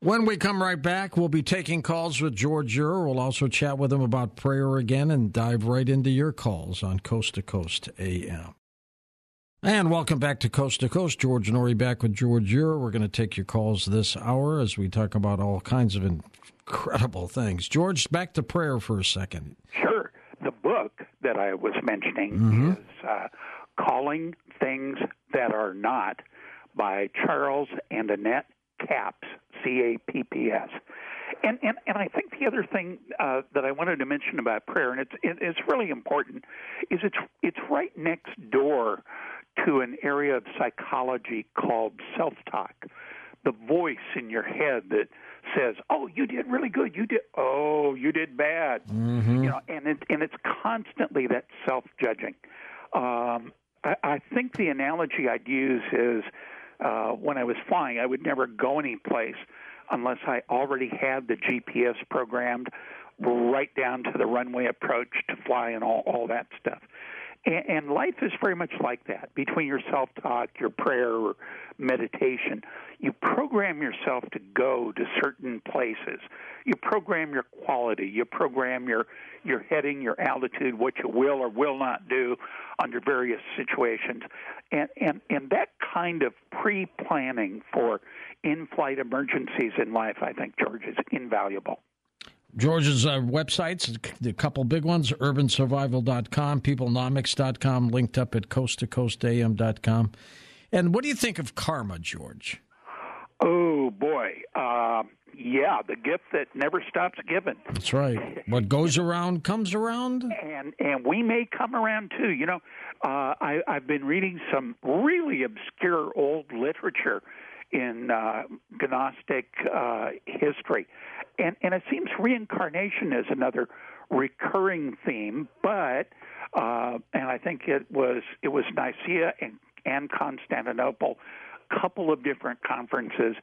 When we come right back, we'll be taking calls with George Ure. We'll also chat with him about prayer again and dive right into your calls on Coast to Coast AM. And welcome back to Coast to Coast. George Noory back with George Ure. We're going to take your calls this hour as we talk about all kinds of incredible things. George, back to prayer for a second. Sure. The book that I was mentioning mm-hmm. is uh, Calling Things That Are Not by Charles and Annette Capps, C A P P S. And, and and I think the other thing uh, that I wanted to mention about prayer, and it's it's really important, is it's it's right next door to an area of psychology called self-talk, the voice in your head that says, "Oh, you did really good. You did. Oh, you did bad." Mm-hmm. You know, and it, and it's constantly that self-judging. Um, I, I think the analogy I'd use is uh, when I was flying, I would never go any place unless I already had the GPS programmed right down to the runway approach to fly and all, all that stuff. And, life is very much like that. Between your self talk, your prayer, or meditation, you program yourself to go to certain places. You program your quality. You program your your heading, your altitude, what you will or will not do under various situations, and and and that kind of pre planning for in flight emergencies in life, I think George is invaluable. George's uh, websites, a couple big ones, urbansurvival.com, peoplenomics.com, linked up at coasttocoastam.com. And what do you think of karma, George? Oh, boy. Uh, yeah, the gift that never stops giving. That's right. What goes around comes around. And and we may come around too. You know, uh, I, I've been reading some really obscure old literature in uh, Gnostic uh, history, and and it seems reincarnation is another recurring theme. But uh, and I think it was it was Nicaea and and Constantinople, a couple of different conferences.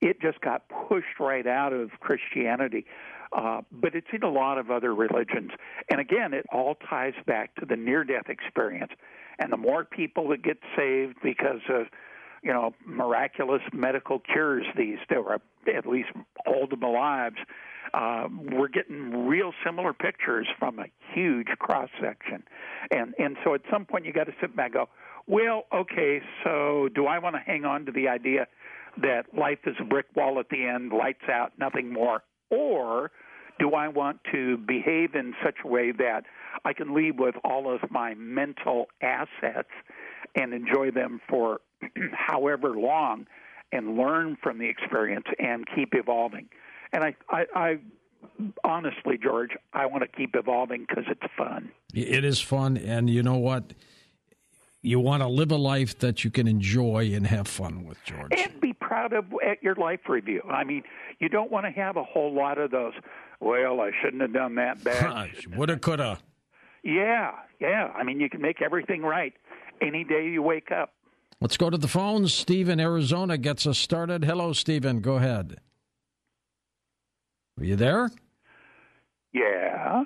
It just got pushed right out of Christianity. Uh, but it's in a lot of other religions. And again, it all ties back to the near death experience. And the more people that get saved because of you know, miraculous medical cures these, or at least hold them alive. Uh, we're getting real similar pictures from a huge cross section, and and so at some point you got to sit back and go, well, okay, so do I want to hang on to the idea that life is a brick wall at the end, lights out, nothing more, or do I want to behave in such a way that I can leave with all of my mental assets and enjoy them for however long and learn from the experience and keep evolving. And I, I, I honestly, George, I want to keep evolving because it's fun. It is fun, and you know what? You want to live a life that you can enjoy and have fun with, George. And be proud of at your life review. I mean, you don't want to have a whole lot of those. Well, I shouldn't have done that bad. Woulda, coulda. Yeah, yeah. I mean, you can make everything right any day you wake up. Let's go to the phones. Steve in Arizona gets us started. Hello, Stephen. Go ahead. Are you there? Yeah.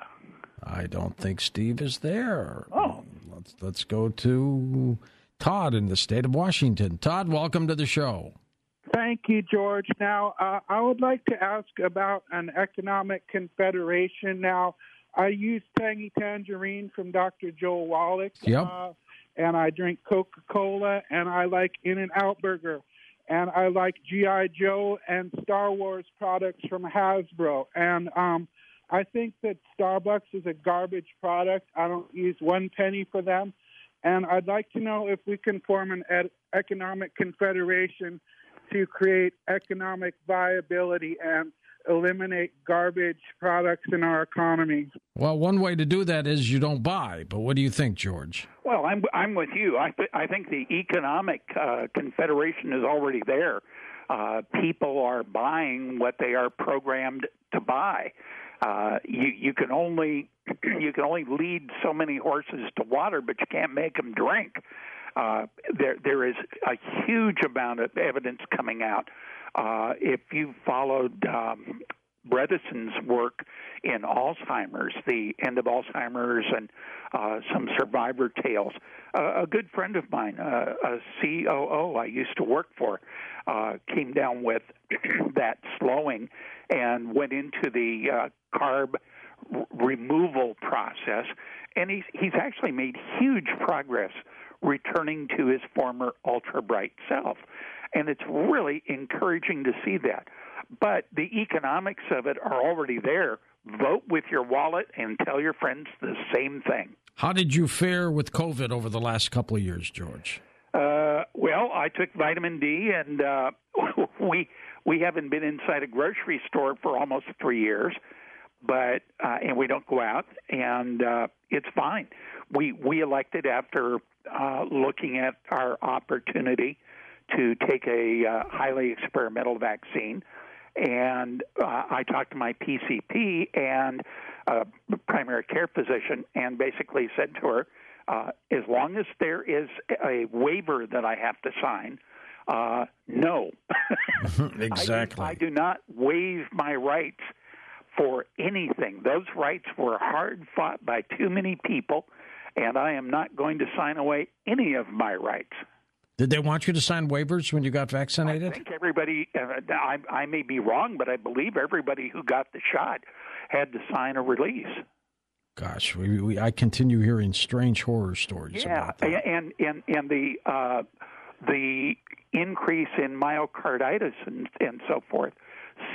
I don't think Steve is there. Oh. Let's let's go to Todd in the state of Washington. Todd, welcome to the show. Thank you, George. Now, uh, I would like to ask about an economic confederation. Now, I use Tangy Tangerine from Dr. Joel Wallach. Yep. Uh, and I drink Coca Cola, and I like In and Out Burger, and I like GI Joe and Star Wars products from Hasbro, and um, I think that Starbucks is a garbage product. I don't use one penny for them, and I'd like to know if we can form an ed- economic confederation to create economic viability and eliminate garbage products in our economy. Well, one way to do that is you don't buy. But what do you think, George? Well, I'm I'm with you. I th- I think the economic uh, confederation is already there. Uh, people are buying what they are programmed to buy. Uh, you you can only you can only lead so many horses to water, but you can't make them drink. Uh, there there is a huge amount of evidence coming out uh, if you followed um, Bredesen's work in Alzheimer's, the end of Alzheimer's, and uh, some survivor tales. Uh, a good friend of mine, uh, a COO I used to work for, uh, came down with that slowing and went into the uh, carb r- removal process, and he's he's actually made huge progress returning to his former ultra bright self. And it's really encouraging to see that. But the economics of it are already there. Vote with your wallet and tell your friends the same thing. How did you fare with COVID over the last couple of years, George? Uh, well, I took vitamin D, and uh, we we haven't been inside a grocery store for almost three years, but uh, and we don't go out, and uh, it's fine. We we elected after uh, looking at our opportunity to take a uh, highly experimental vaccine. And uh, I talked to my PCP and uh, primary care physician and basically said to her, uh, as long as there is a waiver that I have to sign, uh, no. exactly. I do, I do not waive my rights for anything. Those rights were hard fought by too many people, and I am not going to sign away any of my rights. Did they want you to sign waivers when you got vaccinated? I think everybody, uh, I, I may be wrong, but I believe everybody who got the shot had to sign a release. Gosh, we, we, I continue hearing strange horror stories yeah, about that. and and and the uh, the increase in myocarditis and and so forth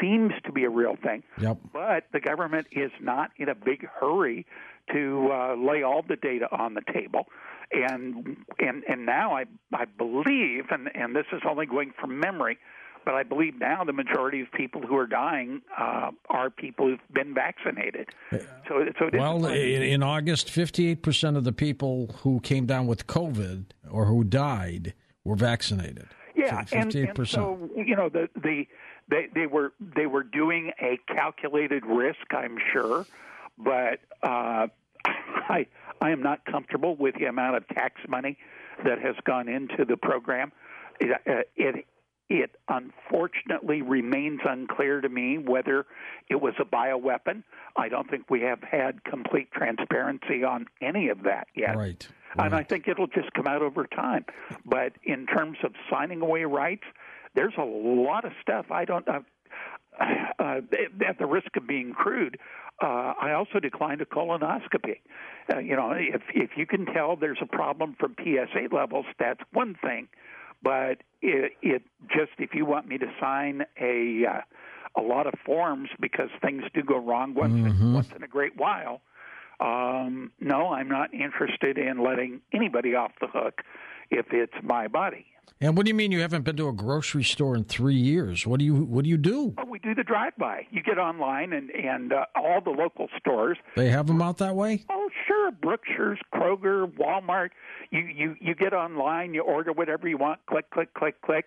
seems to be a real thing. Yep. But the government is not in a big hurry to uh, lay all the data on the table. And and and now I I believe, and and this is only going from memory, but I believe now the majority of people who are dying uh, are people who've been vaccinated. So, so well, in, in, August, fifty-eight percent of the people who came down with COVID or who died were vaccinated. Yeah, so and, and so you know the the they they were they were doing a calculated risk, I'm sure, but uh, I I am not comfortable with the amount of tax money that has gone into the program. It, uh, it it unfortunately remains unclear to me whether it was a bioweapon. I don't think we have had complete transparency on any of that yet. Right. right. And I think it'll just come out over time. But in terms of signing away rights, there's a lot of stuff I don't. Uh, uh, at the risk of being crude, uh, I also declined a colonoscopy. Uh, you know, if if you can tell there's a problem from PSA levels, that's one thing but it, it just if you want me to sign a uh, a lot of forms because things do go wrong once mm-hmm. in, once in a great while. Um, no, I'm not interested in letting anybody off the hook if it's my body. And what do you mean you haven't been to a grocery store in three years? What do you What do you do? Well, we do the drive by. You get online and and uh, all the local stores. They have them out that way. Oh, sure. Brookshire's, Kroger, Walmart. You you you get online. You order whatever you want. Click click click click.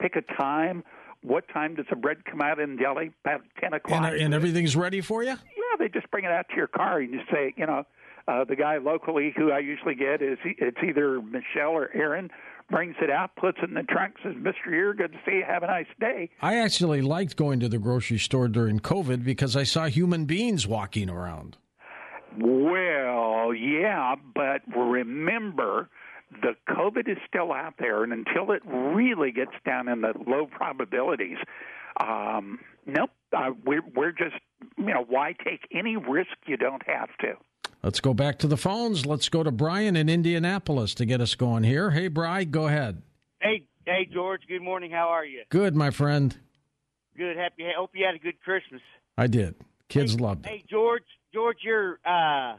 Pick a time. What time does the bread come out in deli? About ten o'clock. And, and everything's ready for you. Yeah, they just bring it out to your car and you say, you know. Uh, the guy locally who I usually get is it's either Michelle or Aaron brings it out, puts it in the trunk, says, Mr. Ure, good to see you. Have a nice day. I actually liked going to the grocery store during COVID because I saw human beings walking around. Well, yeah, but remember, the COVID is still out there, and until it really gets down in the low probabilities, um, nope, uh, we're, we're just, you know, why take any risk you don't have to? Let's go back to the phones. Let's go to Brian in Indianapolis to get us going here. Hey, Brian, go ahead. Hey, hey, George. Good morning. How are you? Good, my friend. Good. Happy. Hope you had a good Christmas. I did. Kids hey, loved it. Hey, George. George, Ure. Uh,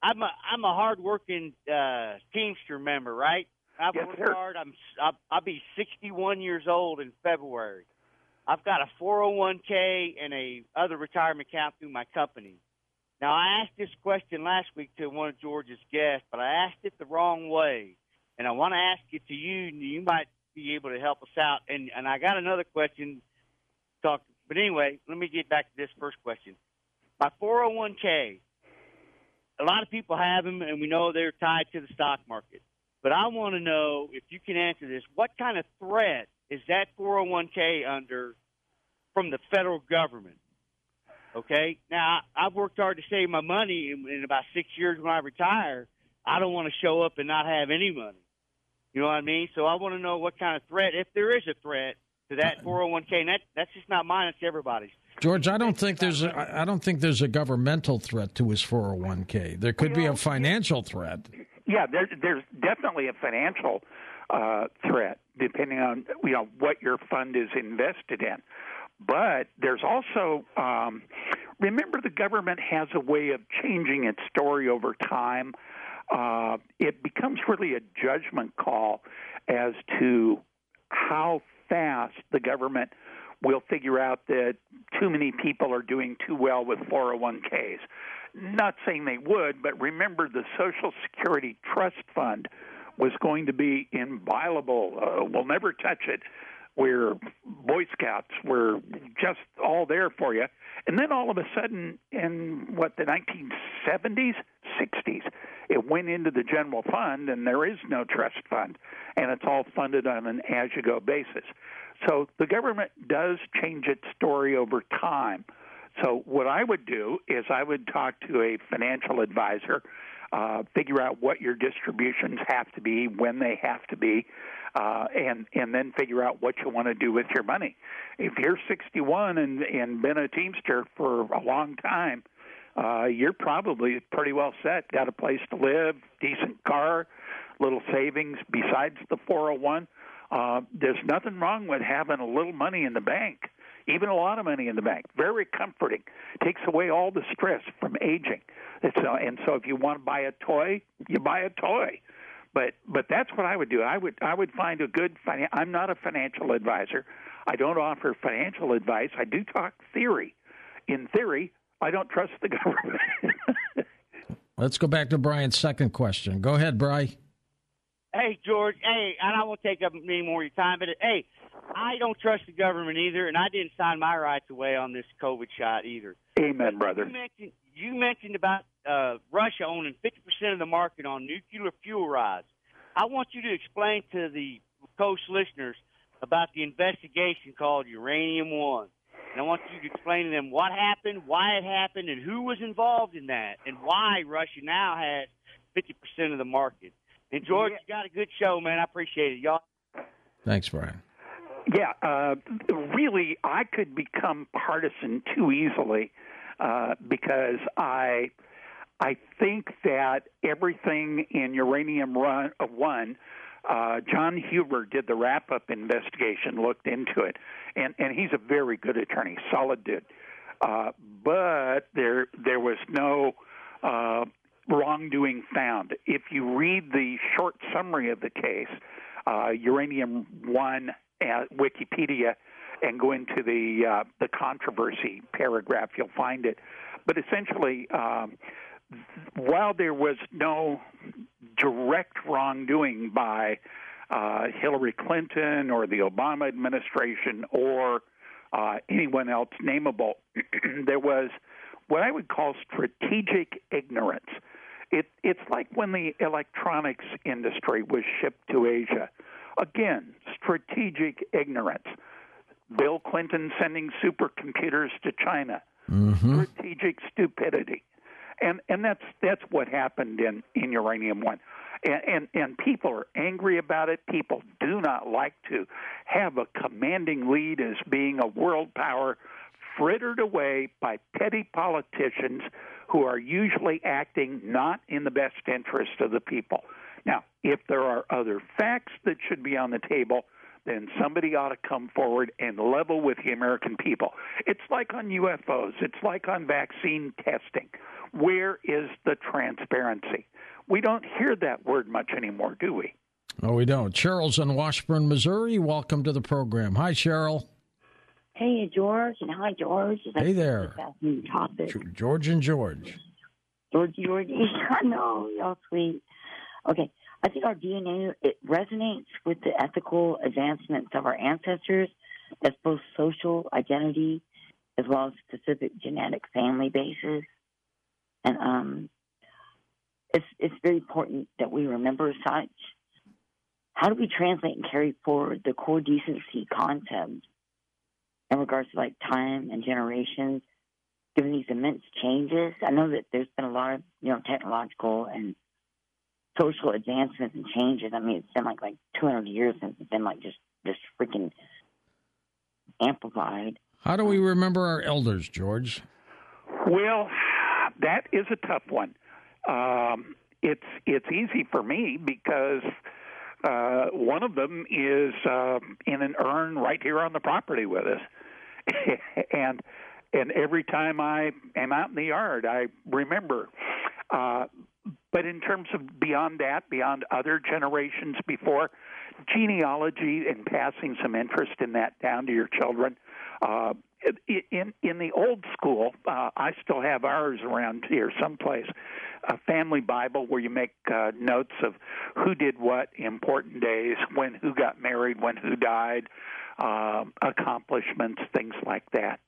I'm a I'm a hardworking uh, Teamster member, right? I've yes, worked sir. hard. I'm I'll, I'll be 61 years old in February. I've got a 401k and a other retirement account through my company. Now, I asked this question last week to one of George's guests, but I asked it the wrong way. And I want to ask it to you, and you might be able to help us out. And, and I got another question. Talk, but anyway, let me get back to this first question. My 401k, a lot of people have them, and we know they're tied to the stock market. But I want to know if you can answer this. What kind of threat is that 401k under from the federal government? Okay. Now I've worked hard to save my money. In, in about six years, when I retire, I don't want to show up and not have any money. You know what I mean? So I want to know what kind of threat, if there is a threat to that 401k. And that that's just not mine; it's everybody's. George, I don't think there's a, I don't think there's a governmental threat to his 401k. There could be a financial threat. Yeah, there, there's definitely a financial uh, threat depending on you know what your fund is invested in. But there's also um, remember the government has a way of changing its story over time. Uh, it becomes really a judgment call as to how fast the government will figure out that too many people are doing too well with 401ks. Not saying they would, but remember the Social Security Trust Fund was going to be inviolable. Uh, we'll never touch it. Where Boy Scouts were just all there for you. And then all of a sudden, in what, the 1970s, 60s, it went into the general fund, and there is no trust fund, and it's all funded on an as you go basis. So the government does change its story over time. So what I would do is I would talk to a financial advisor, uh, figure out what your distributions have to be, when they have to be, uh, and and then figure out what you want to do with your money. If you're 61 and and been a teamster for a long time, uh, you're probably pretty well set. Got a place to live, decent car, little savings besides the 401. Uh, there's nothing wrong with having a little money in the bank, even a lot of money in the bank. Very comforting. Takes away all the stress from aging. It's, uh, and so if you want to buy a toy, you buy a toy. But but that's what I would do. I would I would find a good. Finan- I'm not a financial advisor. I don't offer financial advice. I do talk theory. In theory, I don't trust the government. Let's go back to Brian's second question. Go ahead, Brian. Hey, George. Hey, and I won't take up any more of your time, but hey, I don't trust the government either, and I didn't sign my rights away on this COVID shot either. Amen, brother. You mentioned, you mentioned about uh, Russia owning 50% of the market on nuclear fuel rods. I want you to explain to the Coast listeners about the investigation called Uranium One. And I want you to explain to them what happened, why it happened, and who was involved in that, and why Russia now has 50% of the market. And George, you got a good show, man. I appreciate it, y'all. Thanks, Brian. Yeah, uh, really, I could become partisan too easily uh, because I I think that everything in Uranium Run, uh, One, uh, John Huber did the wrap up investigation, looked into it, and and he's a very good attorney, solid dude. Uh, but there there was no uh, wrongdoing found. If you read the short summary of the case, uh, Uranium One at Wikipedia, and go into the uh, the controversy paragraph, you'll find it. But essentially, um, while there was no direct wrongdoing by uh, Hillary Clinton or the Obama administration or uh, anyone else nameable, there was what I would call strategic ignorance. It, it's like when the electronics industry was shipped to Asia. Again, strategic ignorance. Bill Clinton sending supercomputers to China. Mm-hmm. Strategic stupidity. And and that's that's what happened in, in Uranium One. And, and and people are angry about it. People do not like to have a commanding lead as being a world power frittered away by petty politicians who are usually acting not in the best interest of the people. Now, if there are other facts that should be on the table, then somebody ought to come forward and level with the American people. It's like on UFOs, it's like on vaccine testing. Where is the transparency? We don't hear that word much anymore, do we? No, we don't. Cheryl's in Washburn, Missouri. Welcome to the program. Hi, Cheryl. Hey, George, and hi, George. That's hey there. Topic. George and George. George, George. I know, y'all sweet. Okay, I think our DNA it resonates with the ethical advancements of our ancestors. That's both social identity as well as specific genetic family bases, and um, it's it's very important that we remember such. How do we translate and carry forward the core decency concept in regards to like time and generations given these immense changes. I know that there's been a lot of you know technological and social advancements and changes. I mean, it's been like like 200 years since it's been like just just freaking amplified. How do we remember our elders, George? Well, that is a tough one. Um, it's it's easy for me because uh, one of them is uh, in an urn right here on the property with us, and and every time I am out in the yard, I remember. Uh, but in terms of beyond that, beyond other generations before, genealogy and passing some interest in that down to your children. Uh, in in the old school, uh, I still have ours around here someplace, a family Bible where you make uh, notes of who did what important days, when who got married, when who died, uh, accomplishments, things like that.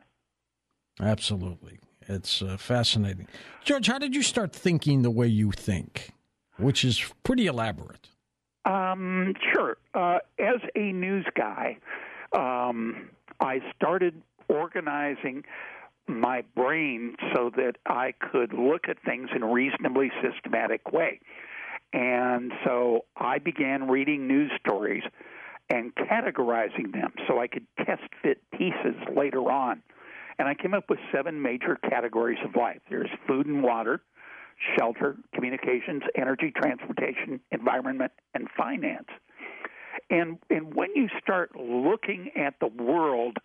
Absolutely, it's uh, fascinating. George, how did you start thinking the way you think, which is pretty elaborate? Um, sure. Uh, as a news guy, um, I started organizing my brain so that I could look at things in a reasonably systematic way. And so I began reading news stories and categorizing them so I could test fit pieces later on. And I came up with seven major categories of life there's food and water, shelter, communications, energy, transportation, environment, and finance. And, and when you start looking at the world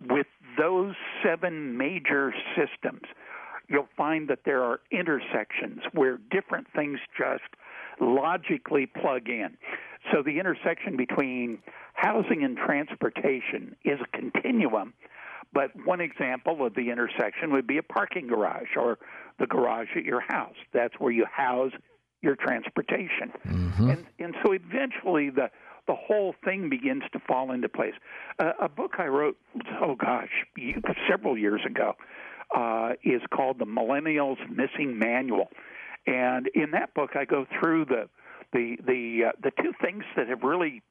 with those seven major systems, you'll find that there are intersections where different things just logically plug in. So the intersection between housing and transportation is a continuum. But one example of the intersection would be a parking garage or the garage at your house. That's where you house your transportation. Mm-hmm. And, and so eventually the the whole thing begins to fall into place. Uh, a book I wrote, oh gosh, several years ago, uh, is called The Millennials Missing Manual, and in that book I go through the the the uh, the two things that have really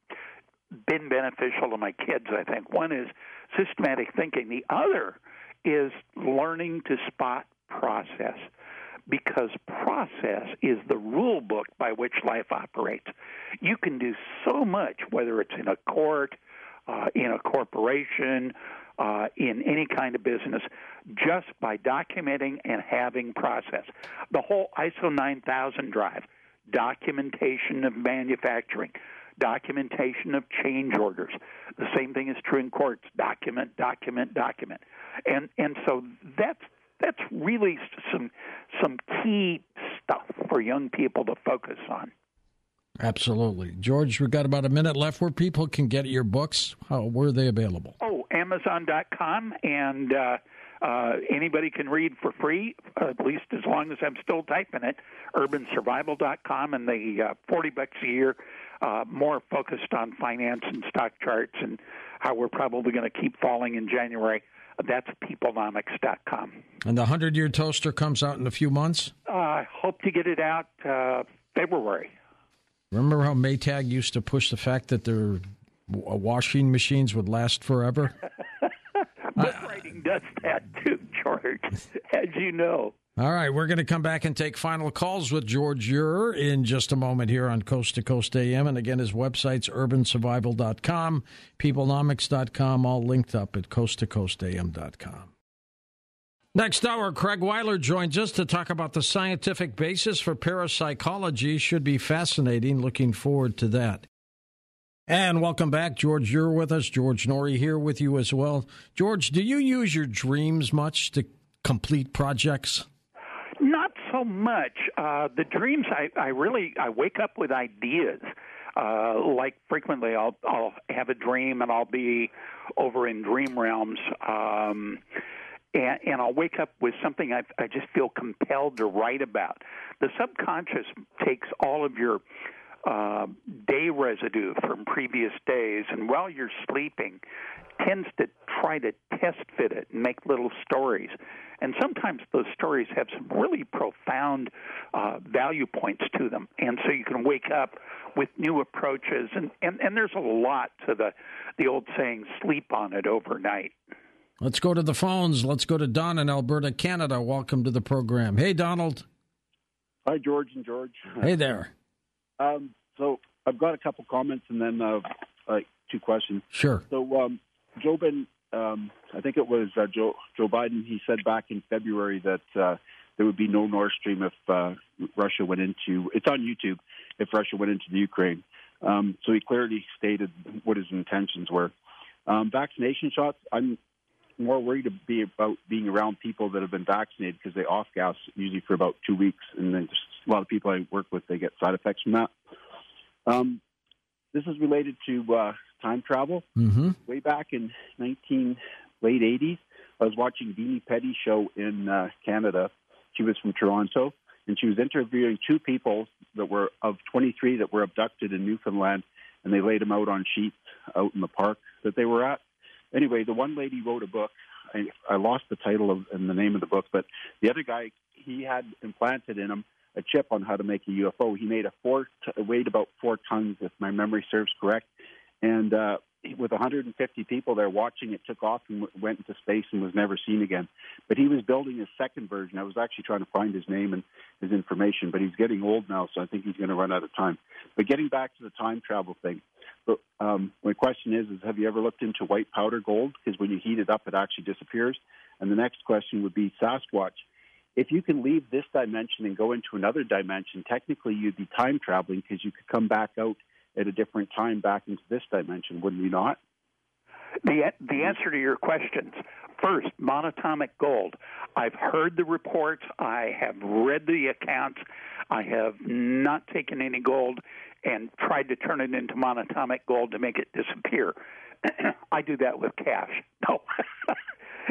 been beneficial to my kids. I think one is systematic thinking. The other is learning to spot process because process is the rule book by which life operates. You can do so much, whether it's in a court, uh, in a corporation, uh, in any kind of business, just by documenting and having process. The whole ISO 9000 drive, documentation of manufacturing, documentation of change orders. The same thing is true in courts: document, document, document. And and so that's that's really some some key stuff for young people to focus on. Absolutely, George. We've got about a minute left. Where people can get your books? How where are they available? Oh, Amazon.com, and uh, uh, anybody can read for free, at least as long as I'm still typing it. UrbanSurvival.com, and the uh, forty bucks a year, uh, more focused on finance and stock charts and how we're probably going to keep falling in January. That's peoplenomics.com. And the 100 year toaster comes out in a few months? Uh, I hope to get it out uh, February. Remember how Maytag used to push the fact that their washing machines would last forever? Book writing does that too, George, as you know. All right, we're going to come back and take final calls with George Ure in just a moment here on Coast to Coast AM. And again, his website's urbansurvival.com, peoplenomics.com, all linked up at coasttocoastam.com. Next hour, Craig Weiler joins us to talk about the scientific basis for parapsychology. Should be fascinating. Looking forward to that. And welcome back, George. You're with us. George Noory here with you as well. George, do you use your dreams much to complete projects? Not so much. Uh, the dreams, I, I really, I wake up with ideas. Uh, like frequently, I'll I'll have a dream and I'll be over in dream realms, um, and, and I'll wake up with something I I just feel compelled to write about. The subconscious takes all of your uh, day residue from previous days, and while you're sleeping, tends to try to test fit it and make little stories. And sometimes those stories have some really profound uh, value points to them. And so you can wake up with new approaches. And, and, and there's a lot to the, the old saying, sleep on it overnight. Let's go to the phones. Let's go to Don in Alberta, Canada. Welcome to the program. Hey, Donald. Hi, George and George. Hey there. Um, so I've got a couple comments and then uh, uh, two questions. Sure. So um, Joe Biden, um, I think it was uh, Joe Joe Biden. He said back in February that uh, there would be no Nord Stream if uh, Russia went into. It's on YouTube. If Russia went into the Ukraine, um, so he clearly stated what his intentions were. Um, vaccination shots. I'm more worried to be about being around people that have been vaccinated because they off gas usually for about two weeks, and then a lot of people I work with they get side effects from that. Um, this is related to uh, time travel. Mm-hmm. Way back in 19 late 80s, I was watching Dini Petty show in uh, Canada. She was from Toronto, and she was interviewing two people that were of 23 that were abducted in Newfoundland, and they laid them out on sheets out in the park that they were at. Anyway, the one lady wrote a book. I, I lost the title of and the name of the book, but the other guy he had implanted in him a chip on how to make a UFO. He made a four t- weighed about four tons, if my memory serves correct, and uh, with 150 people there watching it, took off and went into space and was never seen again. But he was building his second version. I was actually trying to find his name and his information, but he's getting old now, so I think he's going to run out of time. But getting back to the time travel thing, but um, my question is: Is have you ever looked into white powder gold? Because when you heat it up, it actually disappears. And the next question would be Sasquatch if you can leave this dimension and go into another dimension, technically you'd be time traveling because you could come back out at a different time back into this dimension, wouldn't you not? The the answer to your questions. First, monatomic gold. I've heard the reports. I have read the accounts. I have not taken any gold and tried to turn it into monatomic gold to make it disappear. I do that with cash. No.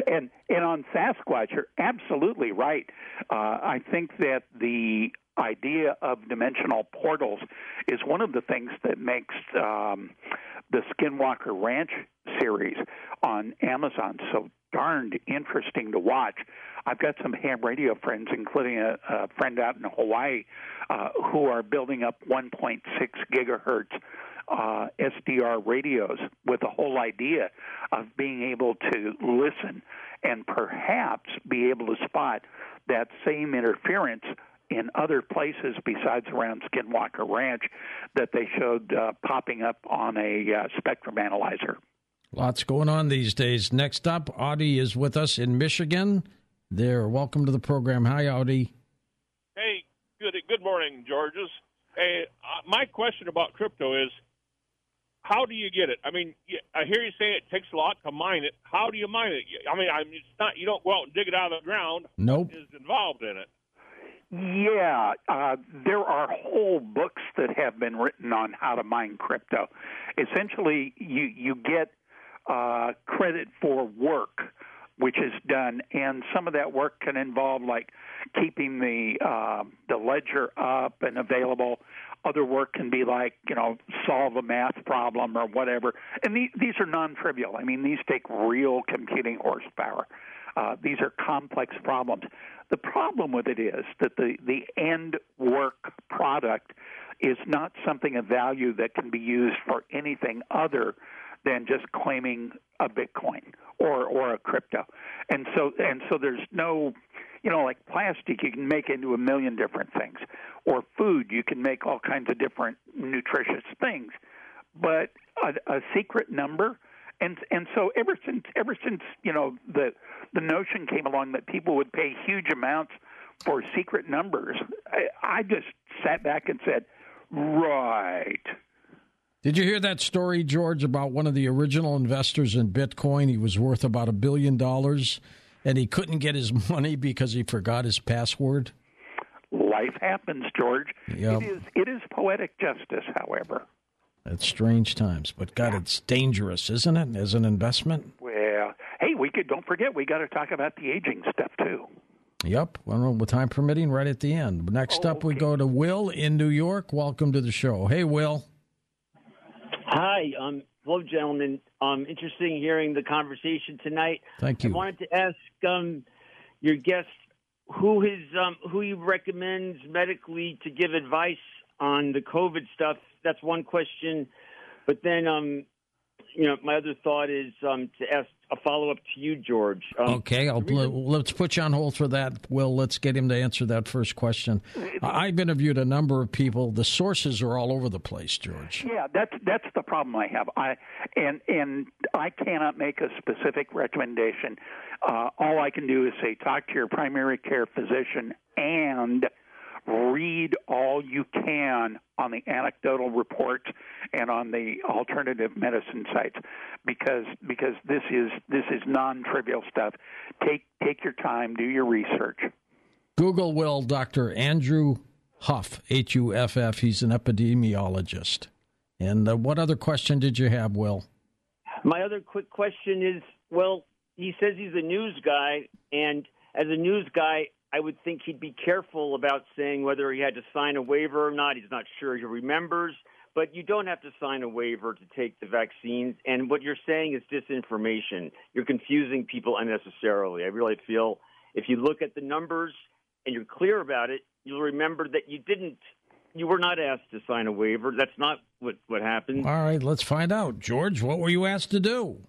and and on Sasquatch, you're absolutely right. Uh, I think that the idea of dimensional portals is one of the things that makes um, the Skinwalker Ranch series on Amazon so darned interesting to watch. I've got some ham radio friends, including a, a friend out in Hawaii, uh, who are building up 1.6 gigahertz uh, SDR radios with the whole idea of being able to listen and perhaps be able to spot that same interference in other places besides around Skinwalker Ranch that they showed uh, popping up on a uh, spectrum analyzer. Lots going on these days. Next up, Audie is with us in Michigan. There, welcome to the program. Hi, Audie. Hey, good good morning, Georges. Hey, uh, my question about crypto is, how do you get it? I mean, I hear you say it takes a lot to mine it. How do you mine it? I mean, I mean, it's not you don't go out and dig it out of the ground. Nope. Is involved in it? Yeah, uh, there are whole books that have been written on how to mine crypto. Essentially, you you get uh, credit for work which is done, and some of that work can involve like keeping the uh, the ledger up and available. Other work can be like you know solve a math problem or whatever, and these these are non-trivial. I mean, these take real computing horsepower. Uh, these are complex problems. The problem with it is that the, the end work product is not something of value that can be used for anything other than just claiming a Bitcoin or or a crypto. And so and so there's no you know, like plastic, you can make into a million different things, or food, you can make all kinds of different nutritious things. But a, a secret number, and and so ever since ever since you know the the notion came along that people would pay huge amounts for secret numbers, I, I just sat back and said, right. Did you hear that story, George, about one of the original investors in Bitcoin? He was worth about a billion dollars, and he couldn't get his money because he forgot his password. Life happens, George. Yep. It is it is poetic justice, however. It's strange times, but God, it's dangerous, isn't it, as an investment? Well, hey, we could don't forget we got to talk about the aging stuff too. Yep, well, with time permitting, right at the end. Next Oh, up, we go to Will in New York. Welcome to the show. Hey, Will. Hi, um, hello, gentlemen. Um, interesting hearing the conversation tonight. Thank you. I wanted to ask um, your guest who his um, who he recommends medically to give advice on the COVID stuff. That's one question. But then, um, you know, my other thought is um, to ask a follow up to you, George. Um, okay, I'll, let's put you on hold for that. Will, let's get him to answer that first question. I've interviewed a number of people. The sources are all over the place, George. Yeah, that's that's the problem I have. I and and I cannot make a specific recommendation. Uh, all I can do is say talk to your primary care physician and read all you can on the anecdotal reports and on the alternative medicine sites because because this is this is non-trivial stuff. Take take your time, do your research. Google will Dr. Andrew Huff, H U F F. He's an epidemiologist. And uh, what other question did you have, Will? My other quick question is well, he says he's a news guy, and as a news guy, I would think he'd be careful about saying whether he had to sign a waiver or not. He's not sure he remembers, but you don't have to sign a waiver to take the vaccines. And what you're saying is disinformation. You're confusing people unnecessarily. I really feel if you look at the numbers and you're clear about it, you'll remember that you didn't. You were not asked to sign a waiver. That's not what, what happened. All right, let's find out. George, what were you asked to do?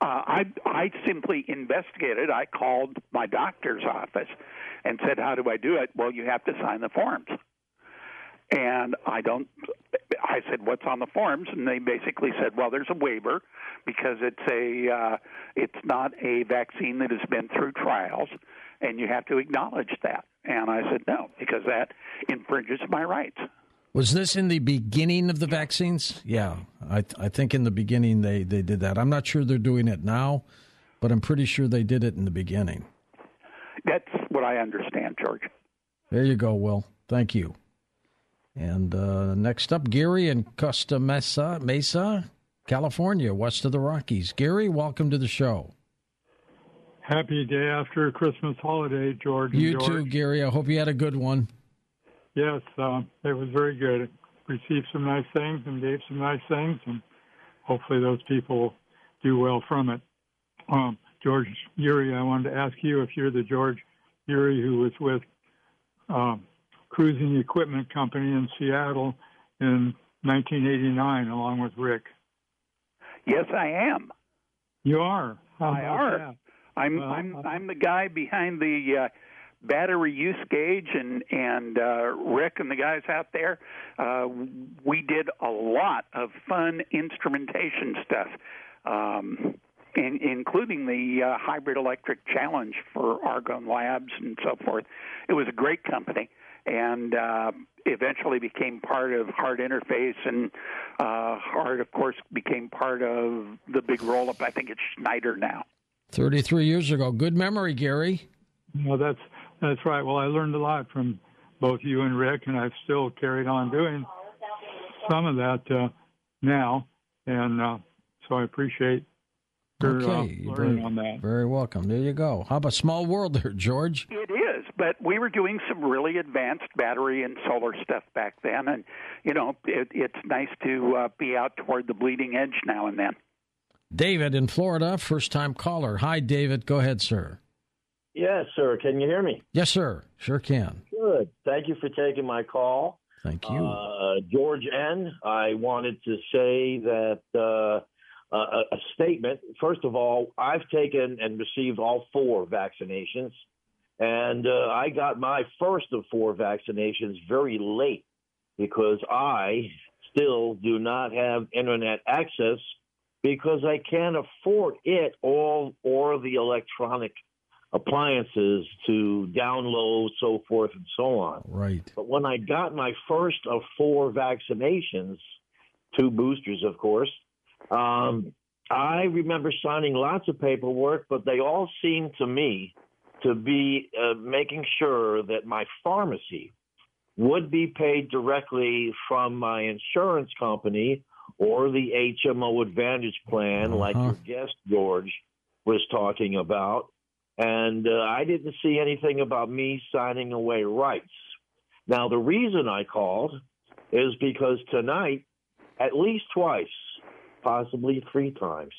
Uh, I I simply investigated. I called my doctor's office and said, "How do I do it?" Well, you have to sign the forms. And I don't. I said, "What's on the forms?" And they basically said, "Well, there's a waiver because it's a uh, it's not a vaccine that has been through trials, and you have to acknowledge that." And I said, "No, because that infringes my rights." Was this in the beginning of the vaccines? Yeah, I, th- I think in the beginning they, they did that. I'm not sure they're doing it now, but I'm pretty sure they did it in the beginning. That's what I understand, George. There you go, Will. Thank you. And uh, next up, Gary in Costa Mesa, Mesa, California, west of the Rockies. Gary, welcome to the show. Happy day after Christmas holiday, George. You George. too, Gary. I hope you had a good one. Yes, uh, it was very good. Received some nice things and gave some nice things, and hopefully those people do well from it. Um, George Yuri, I wanted to ask you if you're the George Yuri who was with um, Cruising Equipment Company in Seattle in 1989, along with Rick. Yes, I am. You are. How I are. I'm well, I'm I'm the guy behind the uh, battery use gauge and and uh, Rick and the guys out there, uh, we did a lot of fun instrumentation stuff, um, in, including the uh, hybrid electric challenge for Argonne Labs and so forth. It was a great company, and uh, eventually became part of Heart Interface, and uh, Heart, of course, became part of the big roll up. I think it's Schneider now. Thirty-three years ago. Good memory, Gary. Well, that's that's right. Well, I learned a lot from both you and Rick, and I've still carried on doing some of that uh, now, and uh, so I appreciate your uh, okay. uh, learning very, on that. Very welcome. There you go. How about small world there, George? It is, but we were doing some really advanced battery and solar stuff back then, and you know, it, it's nice to uh, be out toward the bleeding edge now and then. David in Florida, first time caller. Hi, David. Go ahead, sir. Yes, sir. Can you hear me? Yes, sir. Sure can. Good. Thank you for taking my call. Thank you. Uh, George N., I wanted to say that uh, a, a statement. First of all, I've taken and received all four vaccinations, and uh, I got my first of four vaccinations very late because I still do not have internet access because I can't afford it all or the electronic appliances to download, so forth and so on. Right. But when I got my first of four vaccinations, two boosters, of course, um, I remember signing lots of paperwork, but they all seemed to me to be uh, making sure that my pharmacy would be paid directly from my insurance company or the HMO Advantage plan, uh-huh. like your guest George was talking about. And uh, I didn't see anything about me signing away rights. Now, the reason I called is because tonight, at least twice, possibly three times,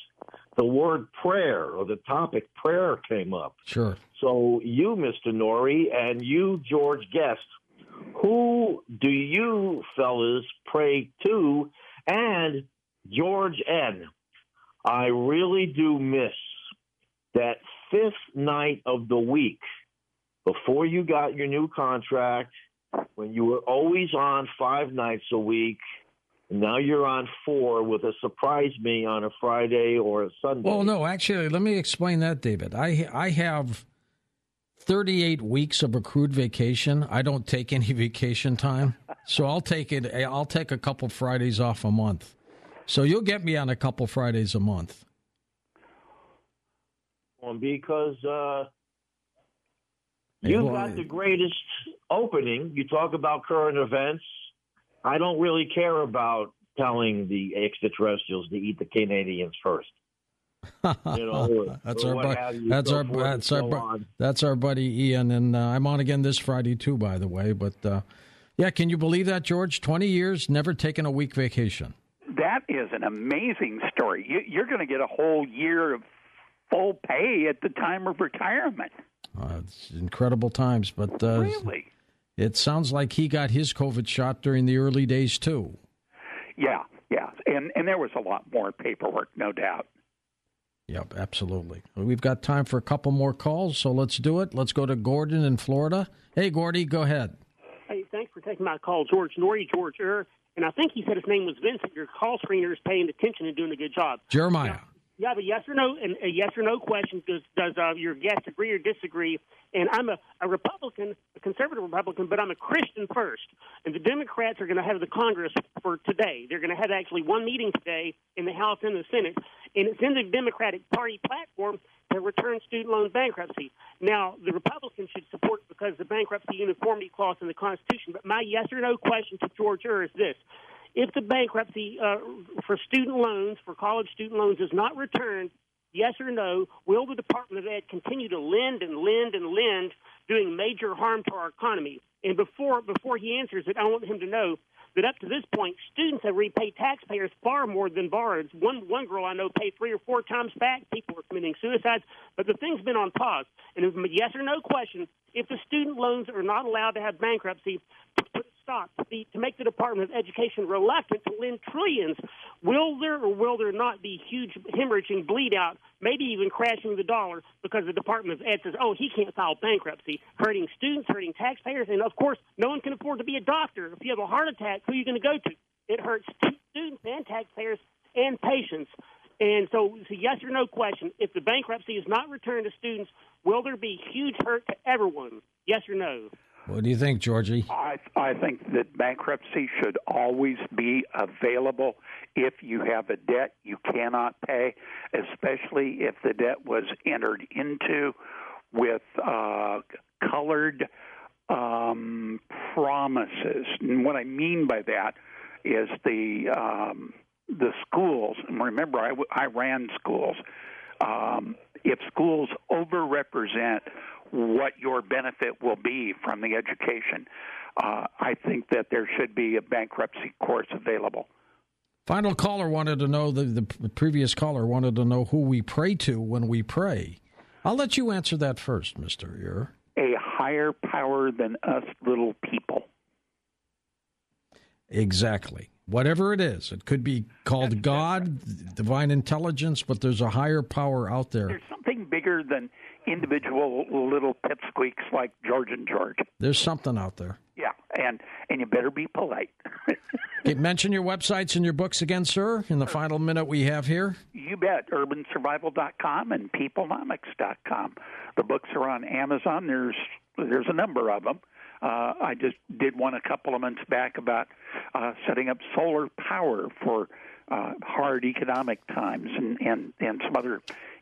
the word prayer or the topic prayer came up. Sure. So, you, Mr. Noory, and you, George Guest, who do you fellas pray to? And George N., I really do miss that fifth night of the week before you got your new contract, when you were always on five nights a week. Now you're on four with a surprise me on a Friday or a Sunday. Well, no, actually, let me explain that, David. I I have 38 weeks of accrued vacation. I don't take any vacation time, so I'll take it. I'll take a couple Fridays off a month. So you'll get me on a couple Fridays a month. Because uh, you've got the greatest opening. You talk about current events. I don't really care about telling the extraterrestrials to eat the Canadians first. You know, that's our what bu- that's our that's our bu- that's our buddy Ian, and uh, I'm on again this Friday too, by the way. But uh, yeah, can you believe that, George? Twenty years, never taken a week vacation. That is an amazing story. You, you're going to get a whole year of full pay at the time of retirement. Uh, it's incredible times, but uh, Really? it sounds like he got his COVID shot during the early days too. Yeah, yeah. And and there was a lot more paperwork, no doubt. Yep, absolutely. We've got time for a couple more calls, so let's do it. Let's go to Gordon in Florida. Hey, Gordy, go ahead. Hey, thanks for taking my call, George Noory, George Ure, and I think he said his name was Vincent. Your call screener is paying attention and doing a good job. Jeremiah. You have a yes or no, and a yes or no question. Does does uh, your guest agree or disagree? And I'm a, a Republican, a conservative Republican, but I'm a Christian first. And the Democrats are going to have the Congress for today. They're going to have actually one meeting today in the House and the Senate, and it's in the Democratic Party platform to return student loan bankruptcy. Now, the Republicans should support because the bankruptcy uniformity clause in the Constitution. But my yes or no question to George Ure is this: if the bankruptcy uh, for student loans, for college student loans, is not returned, yes or no, will the Department of Ed continue to lend and lend and lend, doing major harm to our economy? And before before he answers it, I want him to know that up to this point, students have repaid taxpayers far more than borrowers. One one girl I know paid three or four times back. People were committing suicides, but the thing's been on pause. And if, yes or no question: if the student loans are not allowed to have bankruptcy, to put stop to, the, to make the Department of Education reluctant to lend trillions, will there or will there not be huge hemorrhaging bleed out, maybe even crashing the dollar because the Department of Ed says, oh, he can't file bankruptcy, hurting students, hurting taxpayers, and of course, no one can afford to be a doctor. If you have a heart attack, who are you going to go to? It hurts students and taxpayers and patients. And so it's yes or no question. If the bankruptcy is not returned to students, will there be huge hurt to everyone? Yes or no? What do you think, Georgie? I I think that bankruptcy should always be available if you have a debt you cannot pay, especially if the debt was entered into with uh, colored um, promises. And what I mean by that is the um, the schools. And remember, I, I ran schools. Um, if schools overrepresent what your benefit will be from the education, uh, I think that there should be a bankruptcy course available. Final caller wanted to know the, the previous caller wanted to know who we pray to when we pray. I'll let you answer that first, Mister Ear. A higher power than us little people. Exactly. Whatever it is, it could be called God, divine intelligence, but there's a higher power out there. There's something bigger than individual little pipsqueaks like George and George. There's something out there. Yeah, and and you better be polite. Okay, mention your websites and your books again, sir, in the final minute we have here. You bet. UrbanSurvival.com and Peoplenomics.com. The books are on Amazon. There's there's a number of them. Uh, I just did one a couple of months back about uh, setting up solar power for uh, hard economic times and, and, and some other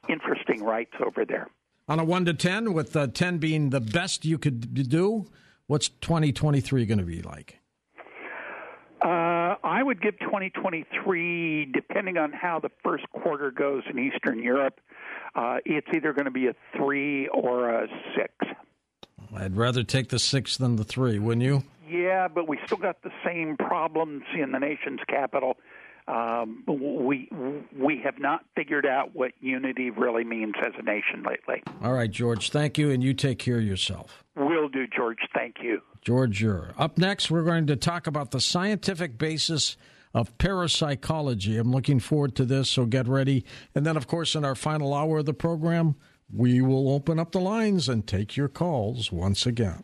interesting rights over there. On a 1 to 10, with uh, 10 being the best you could do, what's 2023 going to be like? Uh, I would give 2023, depending on how the first quarter goes in Eastern Europe, uh, it's either going to be a three or a six. I'd rather take the six than the three, wouldn't you? Yeah, but we still got the same problems in the nation's capital. Um, we we have not figured out what unity really means as a nation lately. All right, George, thank you, and you take care of yourself. Will do, George. Thank you. George Ure. Up next, we're going to talk about the scientific basis of parapsychology. I'm looking forward to this, so get ready. And then, of course, in our final hour of the program, we will open up the lines and take your calls once again.